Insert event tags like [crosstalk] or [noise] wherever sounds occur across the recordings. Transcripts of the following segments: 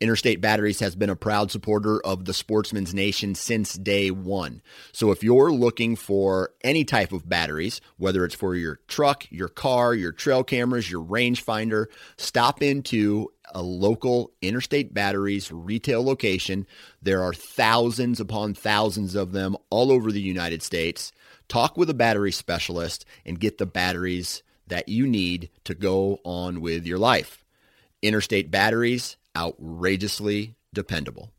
Interstate Batteries has been a proud supporter of the Sportsman's Nation since day one. So if you're looking for any type of batteries, whether it's for your truck, your car, your trail cameras, your rangefinder, stop into a local Interstate Batteries retail location. There are thousands upon thousands of them all over the United States. Talk with a battery specialist and get the batteries that you need to go on with your life. Interstate Batteries, outrageously dependable.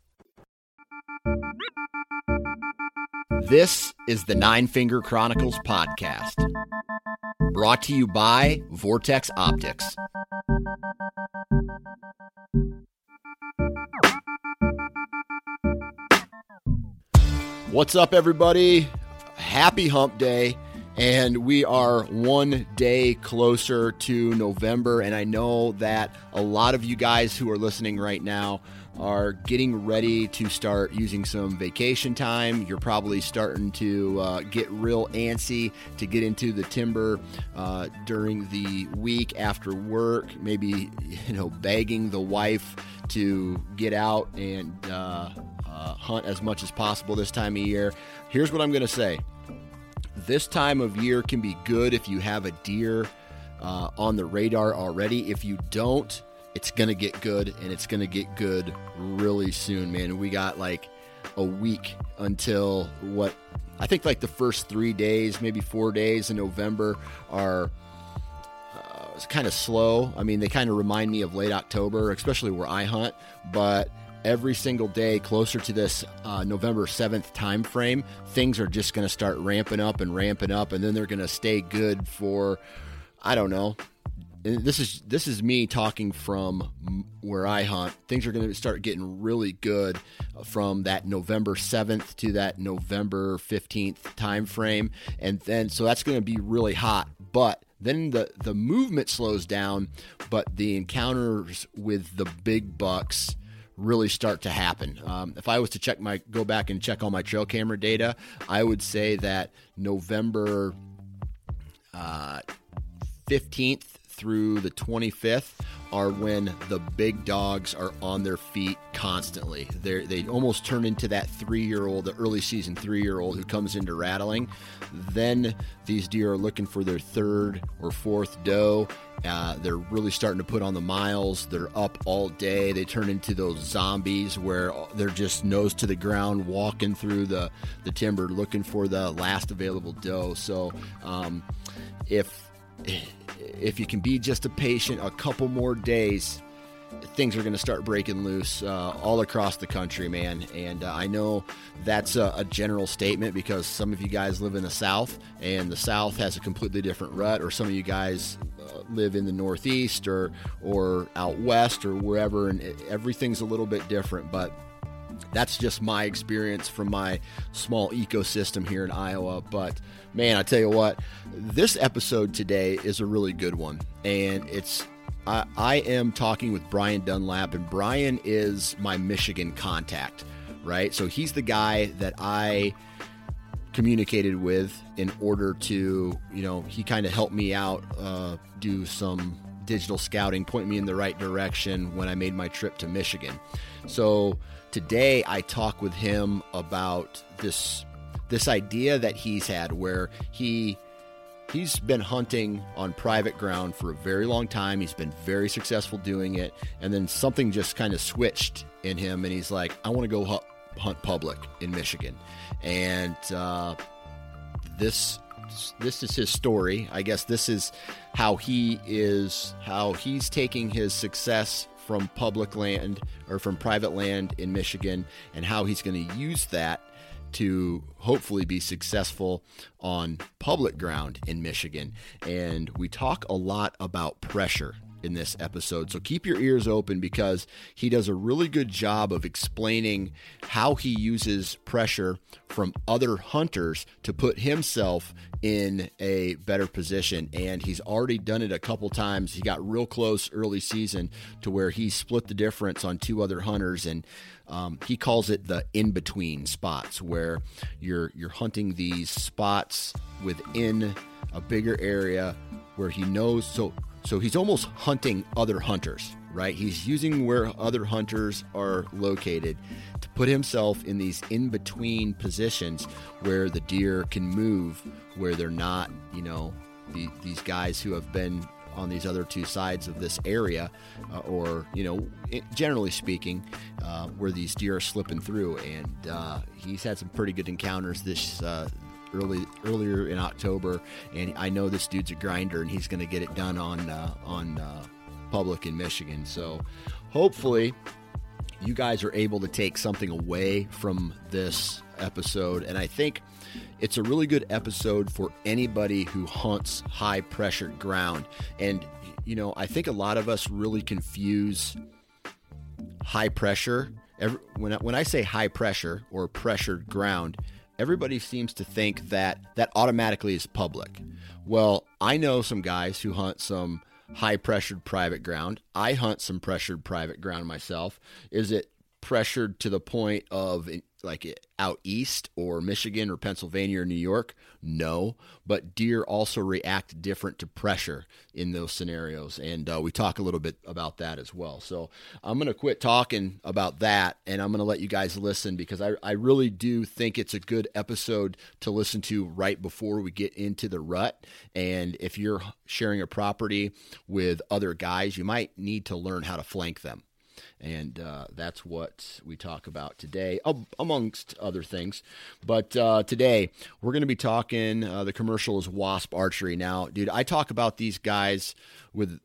This is the Nine Finger Chronicles podcast, brought to you by Vortex Optics. What's up, everybody? Happy Hump Day and we are one day closer to November. And I know that a lot of you guys who are listening right now are getting ready to start using some vacation time. You're probably starting to uh, get real antsy to get into the timber uh, during the week after work. Maybe you know begging the wife to get out and uh, uh hunt as much as possible this time of year. Here's what I'm going to say this time of year can be good if you have a deer uh, on the radar already. If you don't, it's going to get good and it's going to get good really soon, man. We got like a week until what I think like the first three days, maybe four days in November are uh, kind of slow. I mean, they kind of remind me of late October, especially where I hunt, but every single day closer to this uh, November 7th time frame, things are just going to start ramping up and ramping up, and then they're going to stay good for, I don't know. This is this is me talking from where I hunt. Things are going to start getting really good from that November 7th to that November 15th time frame, and then so that's going to be really hot. But then the the movement slows down, but the encounters with the big bucks really start to happen. Um, if I was to check my go back and check all my trail camera data, I would say that November uh, fifteenth through the 25th are when the big dogs are on their feet constantly. They they almost turn into that three year old, the early season three year old who comes into rattling. Then these deer are looking for their third or fourth doe. Uh, they're really starting to put on the miles. They're up all day. They turn into those zombies where they're just nose to the ground, walking through the, the timber, looking for the last available doe. So, um, if if you can be just a patient a couple more days, things are going to start breaking loose uh, all across the country, man. And uh, I know that's a, a, general statement because some of you guys live in the South, and the South has a completely different rut, or some of you guys Uh, live in the Northeast or or out west or wherever, and everything's a little bit different. But that's just my experience from my small ecosystem here in Iowa. But man, I tell you what, this episode today is a really good one. And it's, I, I am talking with Brian Dunlap, and Brian is my Michigan contact, right? So he's the guy that I communicated with in order to, you know, he kind of helped me out, uh, do some digital scouting, point me in the right direction when I made my trip to Michigan. So today I talk with him about this this idea that he's had where he he's been hunting on private ground for a very long time. He's been very successful doing it, and then something just kind of switched in him, and he's like, "I want to go hunt public in Michigan, and uh, this this is his story. I guess this is how he is how he's taking his success from public land or from private land in Michigan and how he's going to use that to hopefully be successful on public ground in Michigan. And we talk a lot about pressure in this episode. So keep your ears open because he does a really good job of explaining how he uses pressure from other hunters to put himself in a better position. And he's already done it a couple times. He got real close early season to where he split the difference on two other hunters and um, he calls it the in between spots where you're you're hunting these spots within a bigger area where he knows so so he's almost hunting other hunters, right? He's using where other hunters are located to put himself in these in between positions where the deer can move, where they're not, you know, the, these guys who have been on these other two sides of this area, uh, or you know, generally speaking, uh, where these deer are slipping through. And uh, he's had some pretty good encounters this uh, early earlier in October, and I know this dude's a grinder, and he's going to get it done on uh, on uh, public in Michigan. So hopefully, you guys are able to take something away from this episode, and I think it's a really good episode for anybody who hunts high pressure ground. And you know, I think a lot of us really confuse high pressure. Every, when I, when I say high pressure or pressured ground, everybody seems to think that that automatically is public. Well, I know some guys who hunt some high pressured private ground. I hunt some pressured private ground myself. Is it pressured to the point of like out east or Michigan or Pennsylvania or New York? No, but deer also react different to pressure in those scenarios, and uh, we talk a little bit about that as well. So I'm going to quit talking about that, and I'm going to let you guys listen because I, I really do think it's a good episode to listen to right before we get into the rut. And if you're sharing a property with other guys, you might need to learn how to flank them and uh, that's what we talk about today, amongst other things. But uh, today we're going to be talking. Uh, the commercial is Wasp Archery. Now, dude, I talk about these guys with.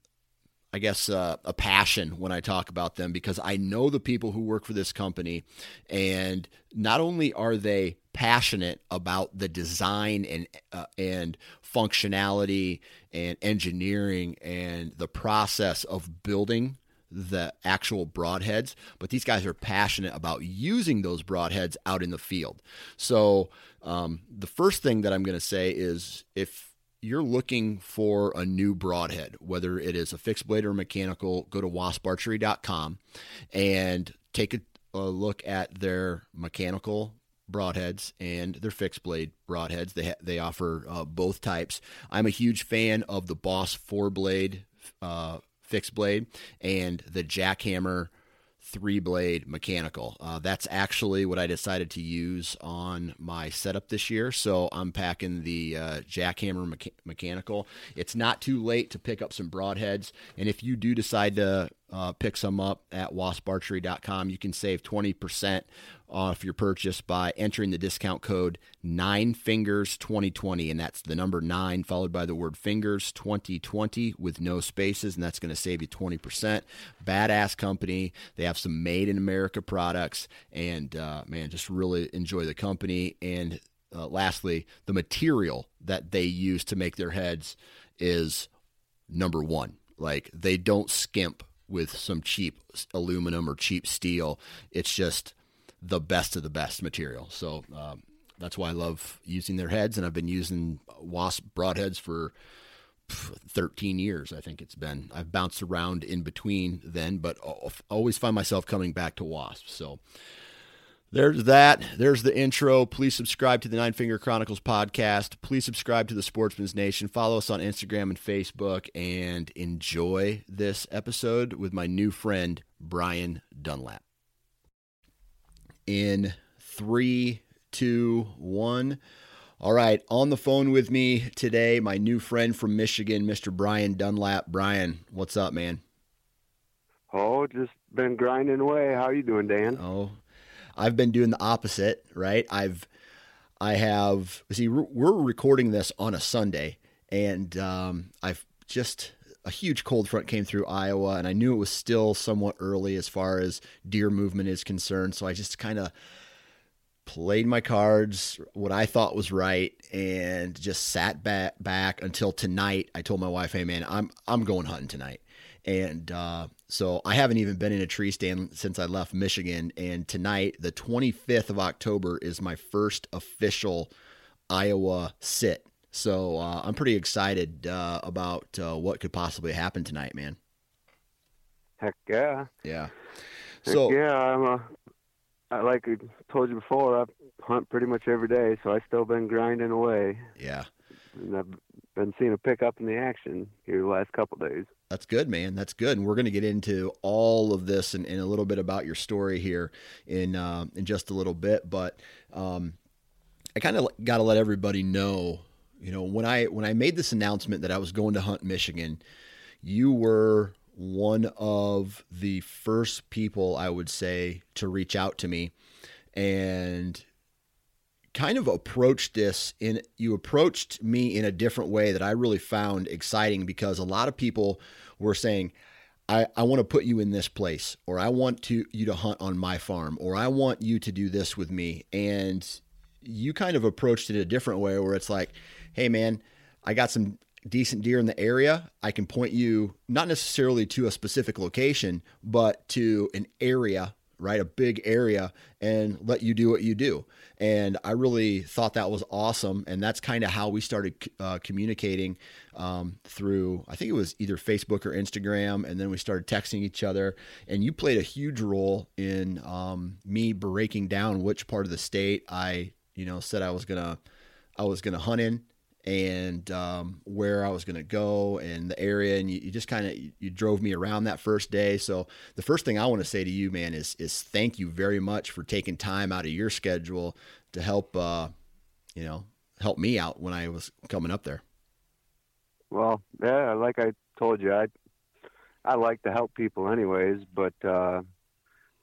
I guess uh, a passion when I talk about them because I know the people who work for this company, and not only are they passionate about the design and uh, and functionality and engineering and the process of building the actual broadheads, but these guys are passionate about using those broadheads out in the field. So, um, the first thing that I'm going to say is if you're looking for a new broadhead, whether it is a fixed blade or mechanical, go to wasparchery.com and take a, a look at their mechanical broadheads and their fixed blade broadheads. They ha- they offer uh, both types. I'm a huge fan of the Boss four blade uh, fixed blade and the Jak-Hammer three blade mechanical. Uh, that's actually what I decided to use on my setup this year. So I'm packing the uh, jackhammer mecha- mechanical. It's not too late to pick up some broadheads. And if you do decide to uh, pick some up at wasparchery.com, you can save 20% off your purchase by entering the discount code 9fingers2020 and that's the number 9 followed by the word fingers 2020 with no spaces and that's going to save you 20% badass company. They have some made in america products and uh, man just really enjoy the company. And uh, lastly the material that they use to make their heads is number one. Like they don't skimp with some cheap aluminum or cheap steel it's just the best of the best material. So um, that's why I love using their heads, and I've been using Wasp broadheads for 13 years. I think it's been. I've bounced around in between then, but always find myself coming back to Wasp. So there's that. There's the intro. Please subscribe to the Nine Finger Chronicles podcast. Please subscribe to the Sportsman's Nation. Follow us on Instagram and Facebook and enjoy this episode with my new friend, Brian Dunlap in three, two, one. All right, on the phone with me today, my new friend from Michigan, Mr. Brian Dunlap. Brian, what's up, man? Oh, just been grinding away. How you doing, Dan? Oh, I've been doing the opposite, right? I've I have see we're recording this on a Sunday, and um, I've just a huge cold front came through Iowa, and I knew it was still somewhat early as far as deer movement is concerned. So I just kind of played my cards, what I thought was right, and just sat back back until tonight. I told my wife, "Hey, man, I'm I'm going hunting tonight." And uh, so I haven't even been in a tree stand since I left Michigan. And tonight, the 25th of October, is my first official Iowa sit. So uh, I'm pretty excited uh, about uh, what could possibly happen tonight, man. Heck yeah. Yeah. Heck so yeah, I'm a. I like I told you before, I hunt pretty much every day, so I've still been grinding away. Yeah. And I've been seeing a pickup in the action here the last couple days. That's good, man. That's good. And we're going to get into all of this and, and, a little bit about your story here in uh, in just a little bit. But um, I kind of got to let everybody know, you know, when I when I made this announcement that I was going to hunt Michigan, you were one of the first people I would say to reach out to me and kind of approached this in you approached me in a different way that I really found exciting because a lot of people were saying I, I want to put you in this place or I want to you to hunt on my farm or I want you to do this with me. And you kind of approached it a different way where it's like hey man I got some decent deer in the area. I can point you not necessarily to a specific location but to an area right? A big area and let you do what you do. And I really thought that was awesome. And that's kind of how we started uh, communicating um, through, I think it was either Facebook or Instagram. And then we started texting each other. And you played a huge role in um, me breaking down which part of the state I, you know, said I was going to. I was going to hunt in and um, where I was going to go and the area. And you, you just kind of you drove me around that first day. So the first thing I want to say to you, man, is is thank you very much for taking time out of your schedule to help, uh, you know, help me out when I was coming up there. Well, yeah, like I told you, I I like to help people anyways, but uh,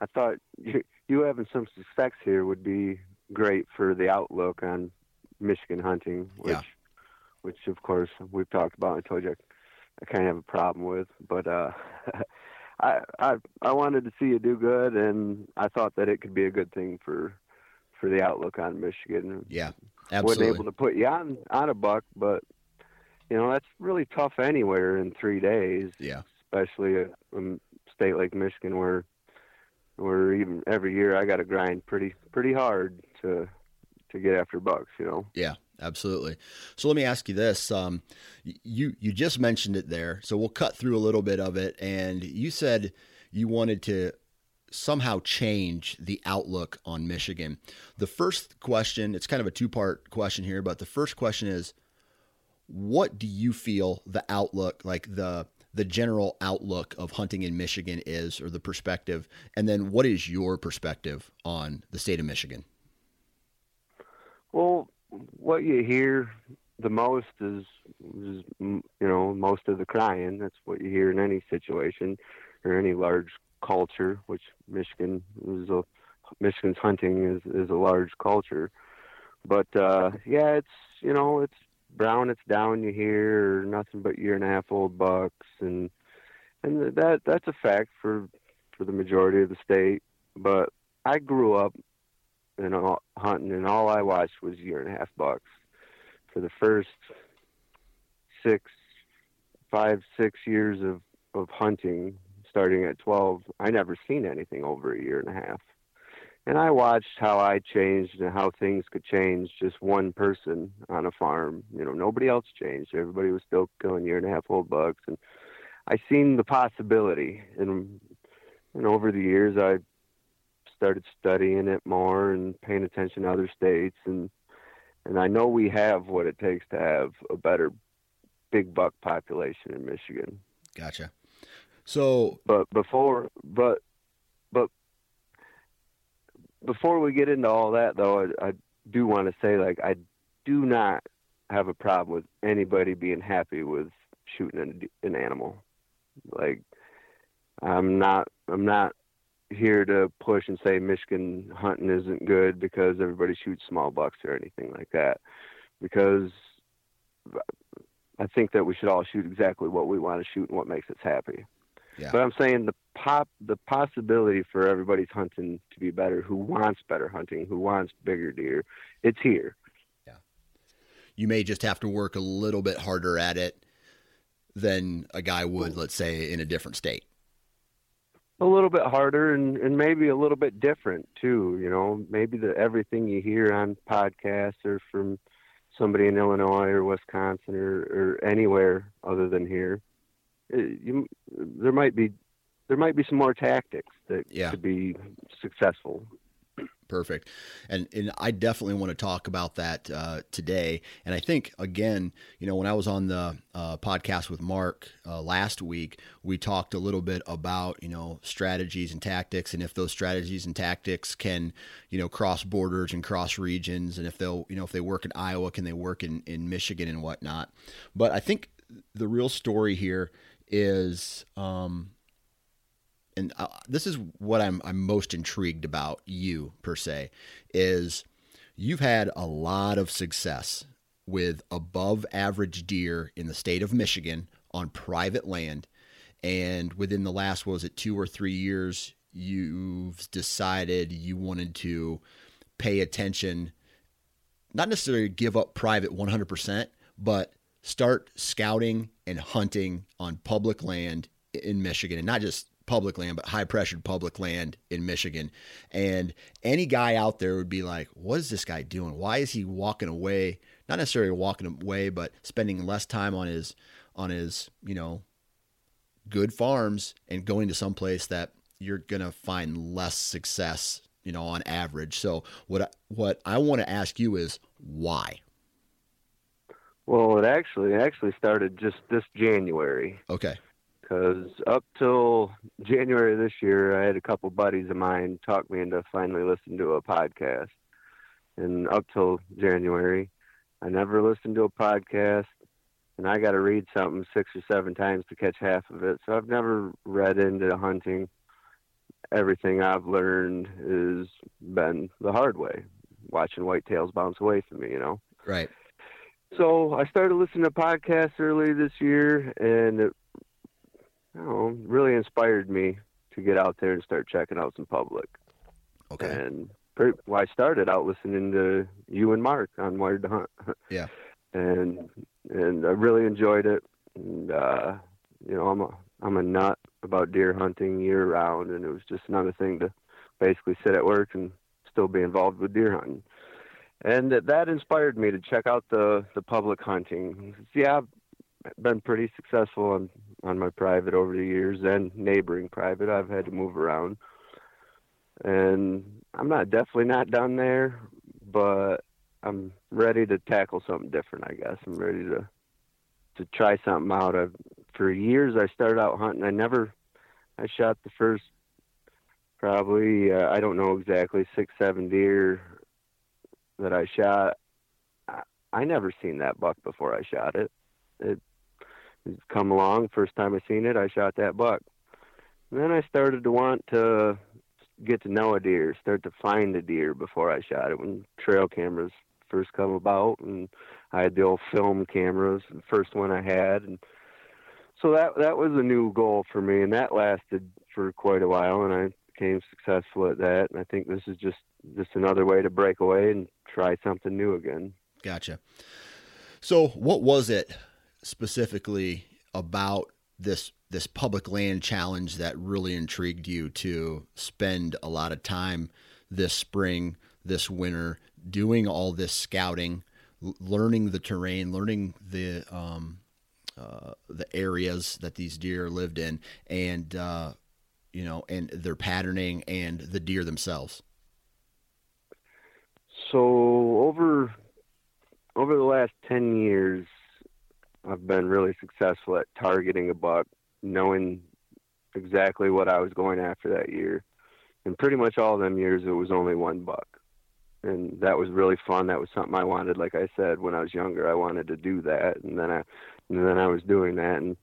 I thought [laughs] you, you having some success here would be great for the outlook on Michigan hunting, which yeah which of course we've talked about. I told you I, I kind of have a problem with, but uh, [laughs] I I I wanted to see you do good, and I thought that it could be a good thing for for the outlook on Michigan. Yeah, absolutely. Wasn't able to put you on on a buck, but you know that's really tough anywhere in three days. Yeah, especially a, a state like Michigan where where even every year I got to grind pretty pretty hard to to get after bucks. You know. Yeah, absolutely. So let me ask you this: um, you you just mentioned it there, so we'll cut through a little bit of it. And you said you wanted to somehow change the outlook on Michigan. The first question, it's kind of a two part question here, but the first question is, what do you feel the outlook, like the the general outlook of hunting in Michigan is, or the perspective, and then what is your perspective on the state of Michigan? Well, what you hear the most is, is you know most of the crying. That's what you hear in any situation or any large culture, which Michigan is a Michigan's hunting is is a large culture. But uh, yeah, it's you know it's brown, it's down. You hear nothing but year and a half old bucks, and and that that's a fact for for the majority of the state. But I grew up and all, hunting, and all I watched was year and a half bucks for the first six, five, six years of of hunting. Starting at twelve, I never seen anything over a year and a half, and I watched how I changed and how things could change. Just one person on a farm, you know, nobody else changed. Everybody was still killing year and a half old bucks, and I seen the possibility. And and over the years, I started studying it more and paying attention to other states and and I know we have what it takes to have a better big buck population in Michigan. Gotcha. So, but before, but, but before we get into all that, though, I, I do want to say, like, I do not have a problem with anybody being happy with shooting an, an animal. Like, I'm not, I'm not here to push and say Michigan hunting isn't good because everybody shoots small bucks or anything like that. Because I think that we should all shoot exactly what we want to shoot and what makes us happy. Yeah. But I'm saying the pop the possibility for everybody's hunting to be better, who wants better hunting, who wants bigger deer, it's here. Yeah. You may just have to work a little bit harder at it than a guy would, let's say, in a different state. A little bit harder and, and maybe a little bit different too, you know. Maybe the everything you hear on podcasts or from somebody in Illinois or Wisconsin or, or anywhere other than here eh, you, there might be there might be some more tactics that yeah. could be successful. Perfect, and and I definitely want to talk about that uh, today. And I think again, you know, when I was on the uh, podcast with Mark uh, last week, we talked a little bit about you know strategies and tactics, and if those strategies and tactics can you know cross borders and cross regions, and if they'll you know if they work in Iowa, can they work in in Michigan and whatnot. But I think the real story here is um and uh, this is what I'm I'm most intrigued about you per se is you've had a lot of success with above average deer in the state of Michigan on private land. And within the last was it 2 or 3 years you've decided you wanted to pay attention not necessarily give up private 100% but start scouting and hunting on public land in Michigan, and not just public land, but high pressured public land in Michigan. And any guy out there would be like, what is this guy doing? Why is he walking away? Not necessarily walking away, but spending less time on his on his, you know, good farms and going to some place that you're going to find less success, you know, on average. So what I, what I want to ask you is why? Well, it actually it actually started just this January. Okay. Because up till January this year, I had a couple buddies of mine talk me into finally listening to a podcast. And up till January, I never listened to a podcast, and I got to read something six or seven times to catch half of it. So I've never read into hunting. Everything I've learned has been the hard way, watching whitetails bounce away from me. You know. Right. So I started listening to podcasts early this year, and it you know, really inspired me to get out there and start checking out some public. Okay. And pretty, well, I started out listening to you and Mark on Wired to Hunt. [laughs] Yeah. and and I really enjoyed it. And uh, you know, I'm a I'm a nut about deer hunting year round, and it was just another thing to basically sit at work and still be involved with deer hunting and that inspired me to check out the the public hunting. Yeah, I've been pretty successful on on my private over the years and neighboring private. I've had to move around, and I'm not definitely not done there, but I'm ready to tackle something different. I guess I'm ready to to try something out. I've, for years, I started out hunting. I never, I shot the first probably uh, I don't know exactly six seven deer that I shot, I, I never seen that buck before I shot it. It come along first time I seen it, I shot that buck. And then I started to want to get to know a deer, start to find a deer before I shot it. When trail cameras first come about, and I had the old film cameras, the first one I had, and so that that was a new goal for me, and that lasted for quite a while, and I became successful at that. And I think this is just just another way to break away and try something new again. Gotcha. So, what was it specifically about this this public land challenge that really intrigued you to spend a lot of time this spring, this winter, doing all this scouting, l- learning the terrain, learning the um, uh, the areas that these deer lived in, and uh, you know, and their patterning and the deer themselves? So over over the last ten years, I've been really successful at targeting a buck, knowing exactly what I was going after that year. And pretty much all of them years, it was only one buck. And that was really fun. That was something I wanted. Like I said, when I was younger, I wanted to do that. And then I, and then I was doing that. And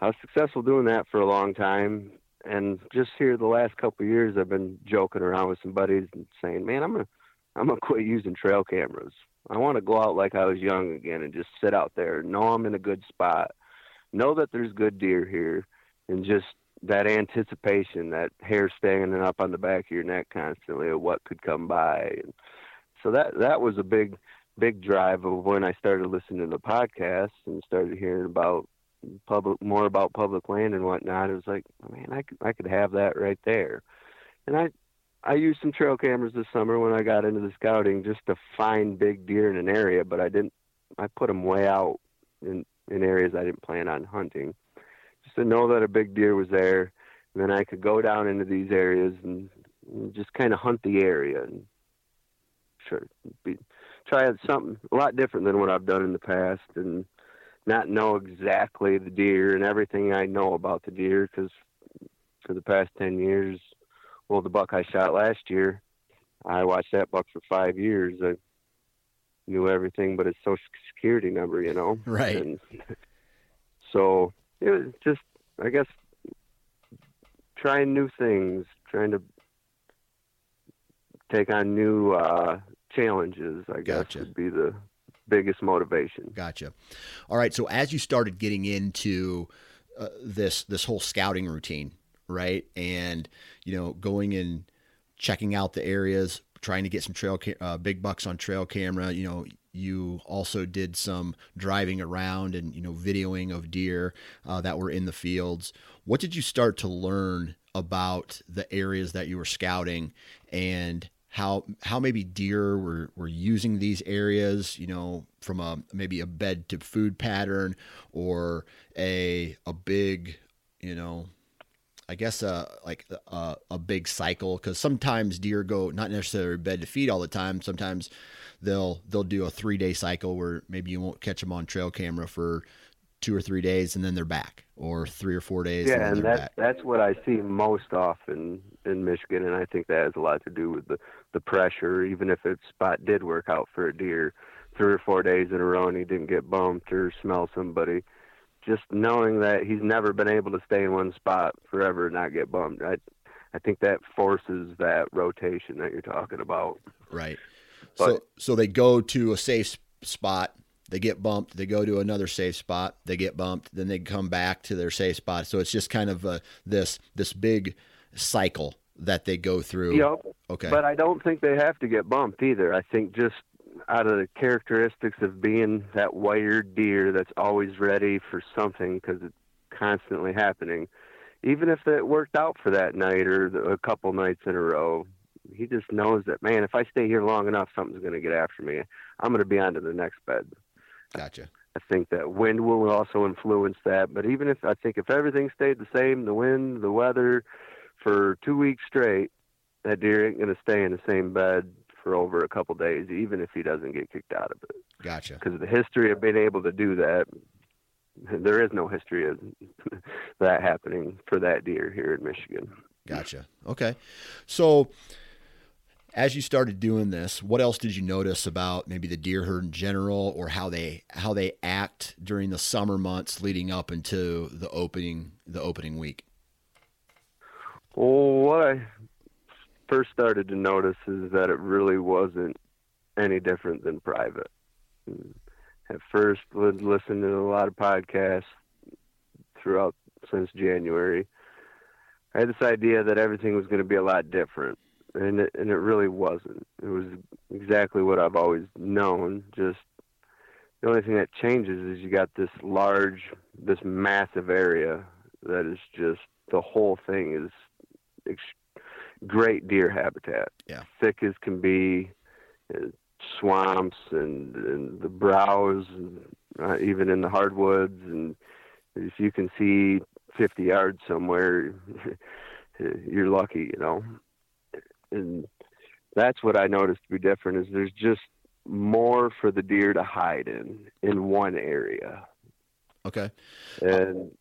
I was successful doing that for a long time. and just here the last couple of years, I've been joking around with some buddies and saying, "Man, I'm gonna I'm gonna quit using trail cameras. I want to go out like I was young again and just sit out there, know I'm in a good spot, know that there's good deer here, and just that anticipation, that hair standing up on the back of your neck constantly of what could come by. And so that that was a big big drive of when I started listening to the podcast and started hearing about public more about public land and whatnot. It was like, man, I could I could have that right there. And I I used some trail cameras this summer when I got into the scouting just to find big deer in an area, but I didn't. I put them way out in in areas I didn't plan on hunting, just to know that a big deer was there. And then I could go down into these areas and, just kind of hunt the area and sure be, try something a lot different than what I've done in the past and not know exactly the deer and everything I know about the deer because for the past 10 years well, the buck I shot last year, I watched that buck for five years. I knew everything but his social security number, you know. Right. And [laughs] so it was just, I guess, trying new things, trying to take on new uh, challenges. I guess Gotcha. would be the biggest motivation. Gotcha. All right. So as you started getting into uh, this this whole scouting routine, right, and you know going and checking out the areas, trying to get some trail ca- uh, big bucks on trail camera. You know, you also did some driving around and you know videoing of deer uh, that were in the fields. What did you start to learn about the areas that you were scouting and how how maybe deer were, were using these areas, you know, from a maybe a bed to food pattern or a a big, you know, I guess uh like a, a big cycle because sometimes deer go not necessarily bed to feed all the time. Sometimes they'll they'll do a three day cycle where maybe you won't catch them on trail camera for two or three days and then they're back, or three or four days. Yeah, and, and that's back. that's what I see most often in Michigan, and I think that has a lot to do with the the pressure. Even if a spot did work out for a deer, three or four days in a row, and he didn't get bumped or smell somebody, just knowing that he's never been able to stay in one spot forever and not get bumped. I I think that forces that rotation that you're talking about. Right. But- so so they go to a safe spot, they get bumped, they go to another safe spot, they get bumped, then they come back to their safe spot. So it's just kind of a, this this big cycle that they go through. Yep. Okay. But I don't think they have to get bumped either. I think just out of the characteristics of being that wired deer that's always ready for something because it's constantly happening, even if it worked out for that night or the, a couple nights in a row, he just knows that, man, if I stay here long enough, something's going to get after me. I'm going to be on to the next bed. gotcha. I think that wind will also influence that. But even if I think if everything stayed the same, the wind, the weather, for two weeks straight, that deer ain't going to stay in the same bed for over a couple days, even if he doesn't get kicked out of it. Gotcha. Because the history of being able to do that, there is no history of [laughs] that happening for that deer here in Michigan. Gotcha. Okay. So as you started doing this, what else did you notice about maybe the deer herd in general or how they how they act during the summer months leading up into the opening the opening week? Well, what I first started to notice is that it really wasn't any different than private. At first, would listen to a lot of podcasts throughout since January. I had this idea that everything was going to be a lot different, and it, and it really wasn't. It was exactly what I've always known. Just the only thing that changes is you got this large, this massive area that is just the whole thing is great deer habitat. Yeah. thick as can be, uh, swamps and, and the browse, and, uh, even in the hardwoods. And if you can see 50 yards somewhere, [laughs] you're lucky, you know. And that's what I noticed to be different is there's just more for the deer to hide in in one area. Okay. And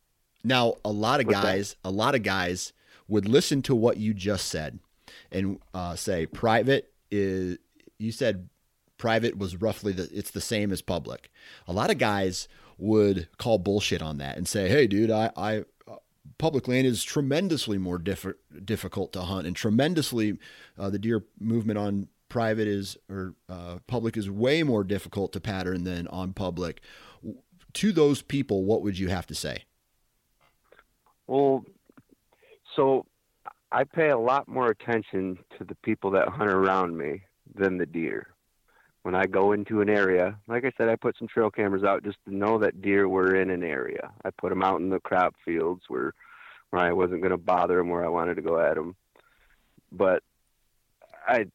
Now, a lot of What's that? guys, a lot of guys would listen to what you just said and uh, say private is. You said private was roughly the it's the same as public. A lot of guys would call bullshit on that and say, "Hey, dude, I I public land is tremendously more diff- difficult to hunt, and tremendously uh, the deer movement on private is or uh, public is way more difficult to pattern than on public. To those people, what would you have to say? Well, so I pay a lot more attention to the people that hunt around me than the deer. When I go into an area, like I said, I put some trail cameras out just to know that deer were in an area. I put them out in the crop fields where, where I wasn't going to bother them, where I wanted to go at them. But I,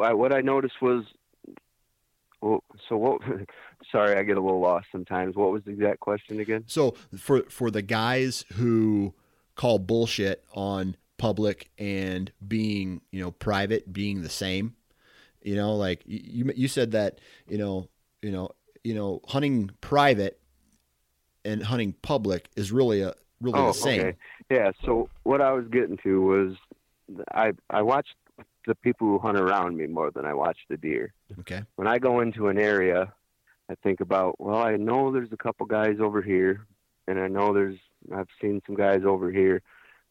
I what I noticed was, well, so what? [laughs] sorry, I get a little lost sometimes. What was the exact question again? So for for the guys who call bullshit on public and being you know private being the same you know like you you said that you know you know you know hunting private and hunting public is really a really oh, the same okay. yeah so what i was getting to was i i watched the people who hunt around me more than i watch the deer okay when i go into an area i think about well i know there's a couple guys over here and i know there's i've seen some guys over here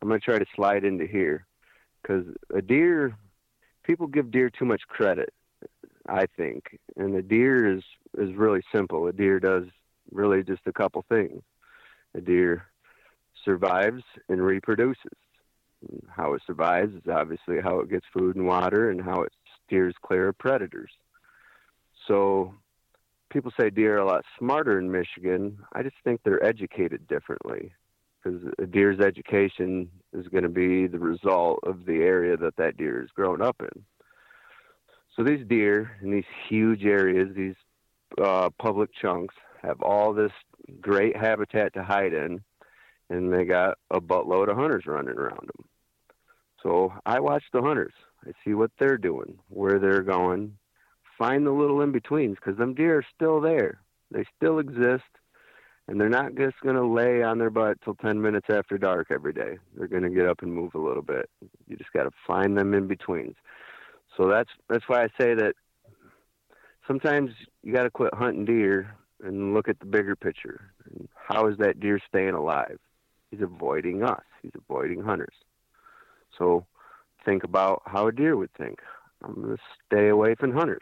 I'm to try to slide into here because a deer, people give deer too much credit, I think, and the deer is is really simple. A deer does really just a couple things. A deer survives and reproduces. How it survives is obviously how it gets food and water and how it steers clear of predators. So people say deer are a lot smarter in Michigan. I just think they're educated differently because a deer's education is going to be the result of the area that that deer has grown up in. So these deer in these huge areas, these uh, public chunks, have all this great habitat to hide in, and they got a buttload of hunters running around them. So I watch the hunters. I see what they're doing, where they're going, find the little in betweens because them deer are still there. They still exist and they're not just going to lay on their butt till 10 minutes after dark every day. They're going to get up and move a little bit. You just got to find them in betweens. So that's that's why I say that sometimes you got to quit hunting deer and look at the bigger picture. How is that deer staying alive? He's avoiding us. He's avoiding hunters. So think about how a deer would think. I'm going to stay away from hunters.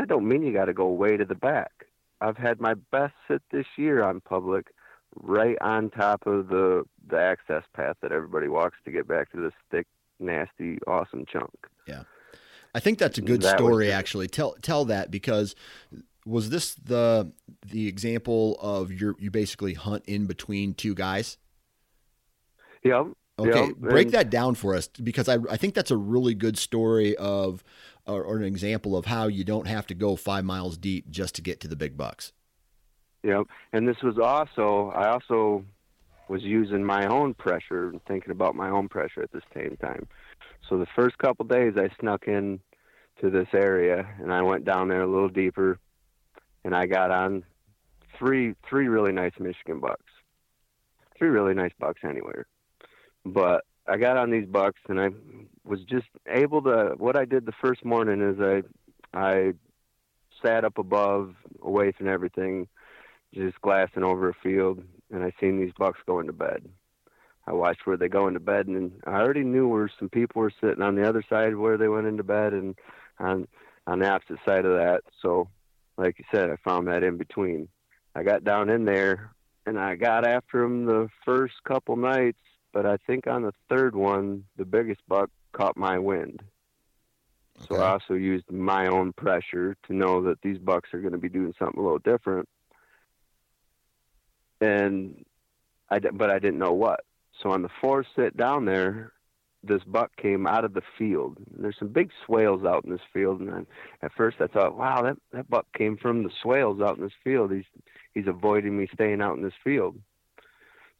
That don't mean you got to go way to the back I've had my best sit this year on public, right on top of the the access path that everybody walks to get back to this thick, nasty, awesome chunk. Yeah, I think that's a good that story. Actually, tell tell that because was this the the example of your you basically hunt in between two guys? Yeah. Okay, yep. break and, that down for us because I I think that's a really good story of or, or, an example of how you don't have to go five miles deep just to get to the big bucks. Yep, and this was also I also was using my own pressure and thinking about my own pressure at the same time. So the first couple days I snuck in to this area and I went down there a little deeper and I got on three three really nice Michigan bucks. Three really nice bucks anywhere. But I got on these bucks and I was just able to. What I did the first morning is I I sat up above, away from everything, just glassing over a field, and I seen these bucks going to bed. I watched where they go into bed, and I already knew where some people were sitting on the other side where they went into bed, and on on the opposite side of that. So, like you said, I found that in between. I got down in there, and I got after them the first couple nights, but I think on the third one, the biggest buck caught my wind. So I also used my own pressure to know that these bucks are going to be doing something a little different. And I, but I didn't know what. So on the fourth sit down there, this buck came out of the field. There's some big swales out in this field, and I, at first I thought, wow, that that buck came from the swales out in this field. He's he's avoiding me staying out in this field.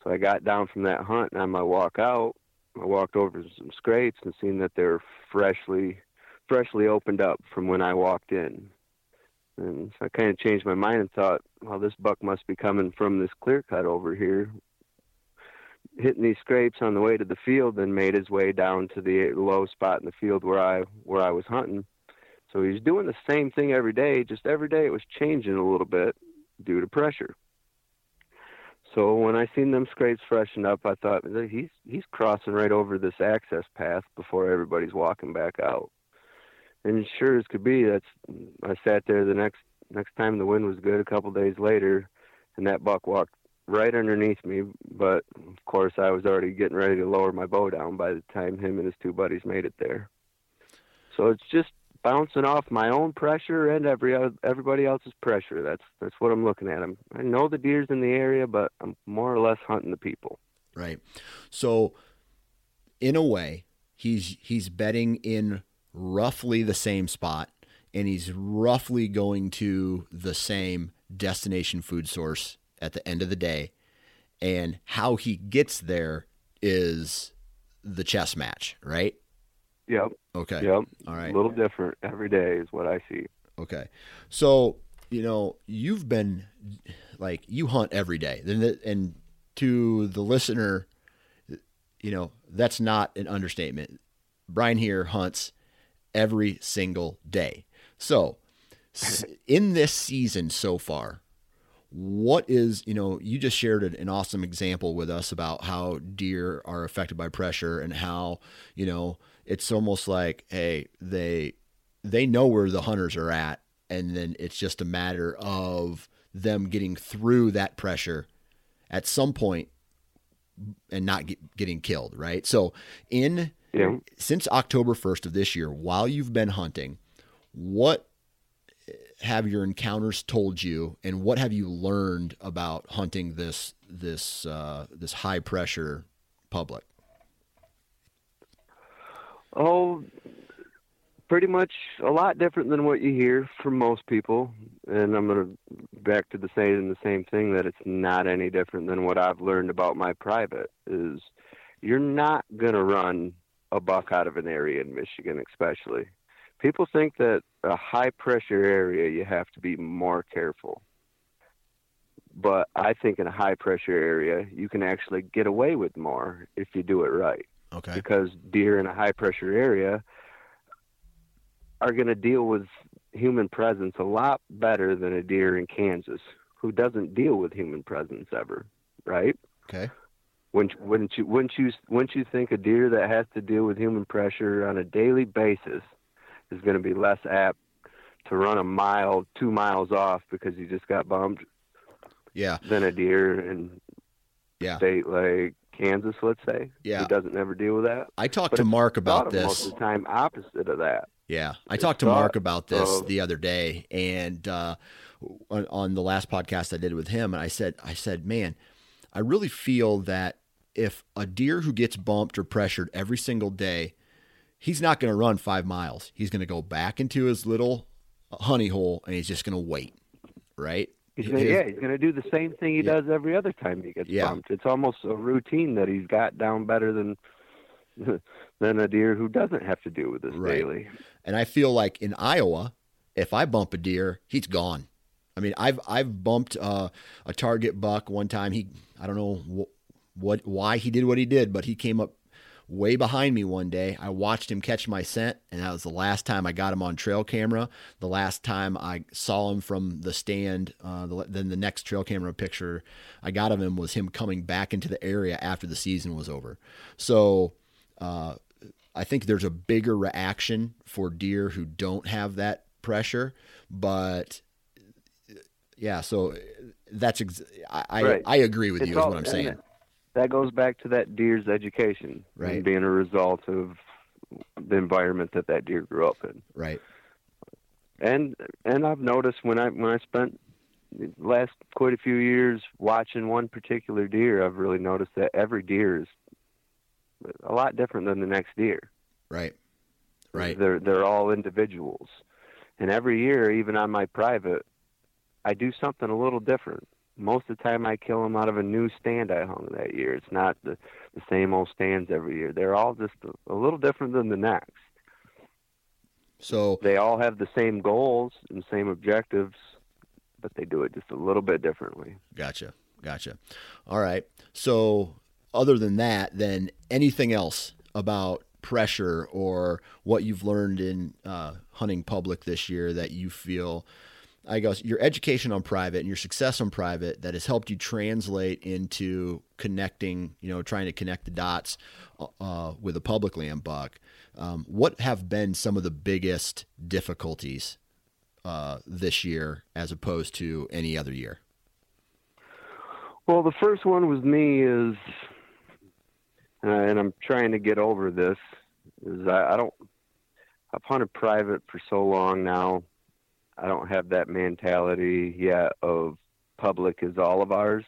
So I got down from that hunt, and on my walk out, I walked over to some scrapes and seen that they were freshly, freshly opened up from when I walked in. And so I kind of changed my mind and thought, well, this buck must be coming from this clear cut over here, hitting these scrapes on the way to the field, and made his way down to the low spot in the field where I where I was hunting. So he's doing the same thing every day, just every day it was changing a little bit due to pressure. So when I seen them scrapes freshen up, I thought he's he's crossing right over this access path before everybody's walking back out. And sure as could be, that's I sat there the next next time the wind was good a couple days later, and that buck walked right underneath me. But of course, I was already getting ready to lower my bow down by the time him and his two buddies made it there. So it's just bouncing off my own pressure and every everybody else's pressure. That's that's what I'm looking at. I'm, I know the deer's in the area, but I'm more or less hunting the people. Right. So, in a way, he's he's betting in roughly the same spot, and he's roughly going to the same destination food source at the end of the day. And how he gets there is the chess match, right? Yep. Okay. Yep. All right. A little different every day is what I see. Okay. So, you know, you've been like you hunt every day. And to the listener, you know, that's not an understatement. Brian here hunts every single day. So, [laughs] in this season so far, what is you know you just shared an awesome example with us about how deer are affected by pressure and how you know it's almost like hey they they know where the hunters are at and then it's just a matter of them getting through that pressure at some point and not get, getting killed right so in yeah. since october 1st of this year while you've been hunting what have your encounters told you and what have you learned about hunting this this uh, this high pressure public Oh, pretty much a lot different than what you hear from most people. And I'm going to back to the saying the same thing that it's not any different than what I've learned about my private is you're not going to run a buck out of an area in Michigan, especially. People think that a high pressure area you have to be more careful. But I think in a high pressure area you can actually get away with more if you do it right. Okay. Because deer in a high pressure area are going to deal with human presence a lot better than a deer in Kansas who doesn't deal with human presence ever, right? Okay. Wouldn't, wouldn't you wouldn't you wouldn't you think a deer that has to deal with human pressure on a daily basis is going to be less apt to run a mile, two miles off because he just got bumped? Yeah. Than a deer in yeah. state like Kansas, let's say, yeah. who doesn't ever deal with that. I talked but to Mark about this most of the time. Opposite of that. Yeah, I it's talked to Mark about this the other day, and uh, on, on the last podcast I did with him, and I said, I said, man, I really feel that if a deer who gets bumped or pressured every single day, he's not going to run five miles. He's going to go back into his little honey hole, and he's just going to wait, right? He's gonna, yeah, he's going to do the same thing he yeah. does every other time he gets yeah. bumped. It's almost a routine that he's got down better than [laughs] than a deer who doesn't have to deal with this right. daily. And I feel like in Iowa, if I bump a deer, he's gone. I mean, I've I've bumped uh, a target buck one time. He I don't know wh- what why he did what he did, but he came up way behind me one day. I watched him catch my scent, and that was the last time I got him on trail camera. The last time I saw him from the stand, uh, the, then the next trail camera picture I got of him was him coming back into the area after the season was over. So uh, I think there's a bigger reaction for deer who don't have that pressure, but yeah, so that's ex- I, right. I, I agree with it's you. All, is what I'm saying that goes back to that deer's education right. and being a result of the environment that that deer grew up in. Right. And and I've noticed when I when I spent last quite a few years watching one particular deer, I've really noticed that every deer is a lot different than the next deer. Right. Right. They're they're all individuals. And every year, even on my private, I do something a little different most of the time I kill them out of a new stand I hung that year. It's not the, the same old stands every year. They're all just a, a little different than the next. So they all have the same goals and same objectives, but they do it just a little bit differently. Gotcha. Gotcha. All right. So other than that, then anything else about pressure or what you've learned in uh, hunting public this year that you feel I guess your education on private and your success on private that has helped you translate into connecting, you know, trying to connect the dots uh, with a public land buck. Um, what have been some of the biggest difficulties uh, this year as opposed to any other year? Well, the first one with me is, uh, and I'm trying to get over this, is I, I don't, I've hunted private for so long now I don't have that mentality yet of public is all of ours.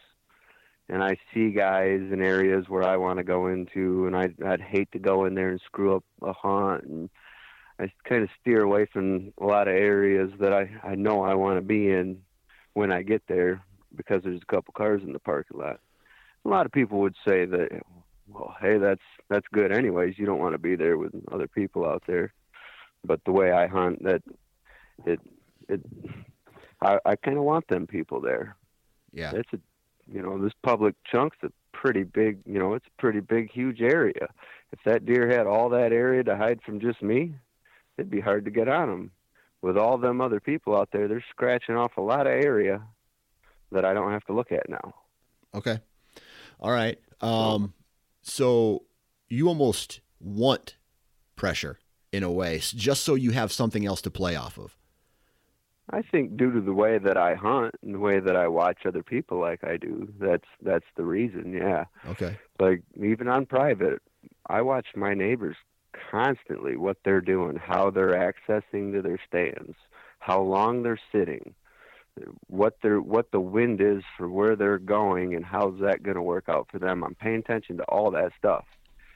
And I see guys in areas where I want to go into, and I'd, I'd hate to go in there and screw up a hunt. And I kind of steer away from a lot of areas that I, I know I want to be in when I get there because there's a couple cars in the parking lot. A lot of people would say that, well, hey, that's that's good anyways. You don't want to be there with other people out there. But the way I hunt, that it it, I, I kind of want them people there. Yeah, it's a, you know, this public chunk's a pretty big, you know, it's a pretty big, huge area. If that deer had all that area to hide from just me, it'd be hard to get on them. With all them other people out there, they're scratching off a lot of area that I don't have to look at now. Okay. All right. Um, so you almost want pressure in a way, just so you have something else to play off of. I think due to the way that I hunt and the way that I watch other people like I do, that's that's the reason. Yeah. Okay. Like even on private, I watch my neighbors constantly what they're doing, how they're accessing to their stands, how long they're sitting, what their what the wind is for where they're going, and how's that going to work out for them. I'm paying attention to all that stuff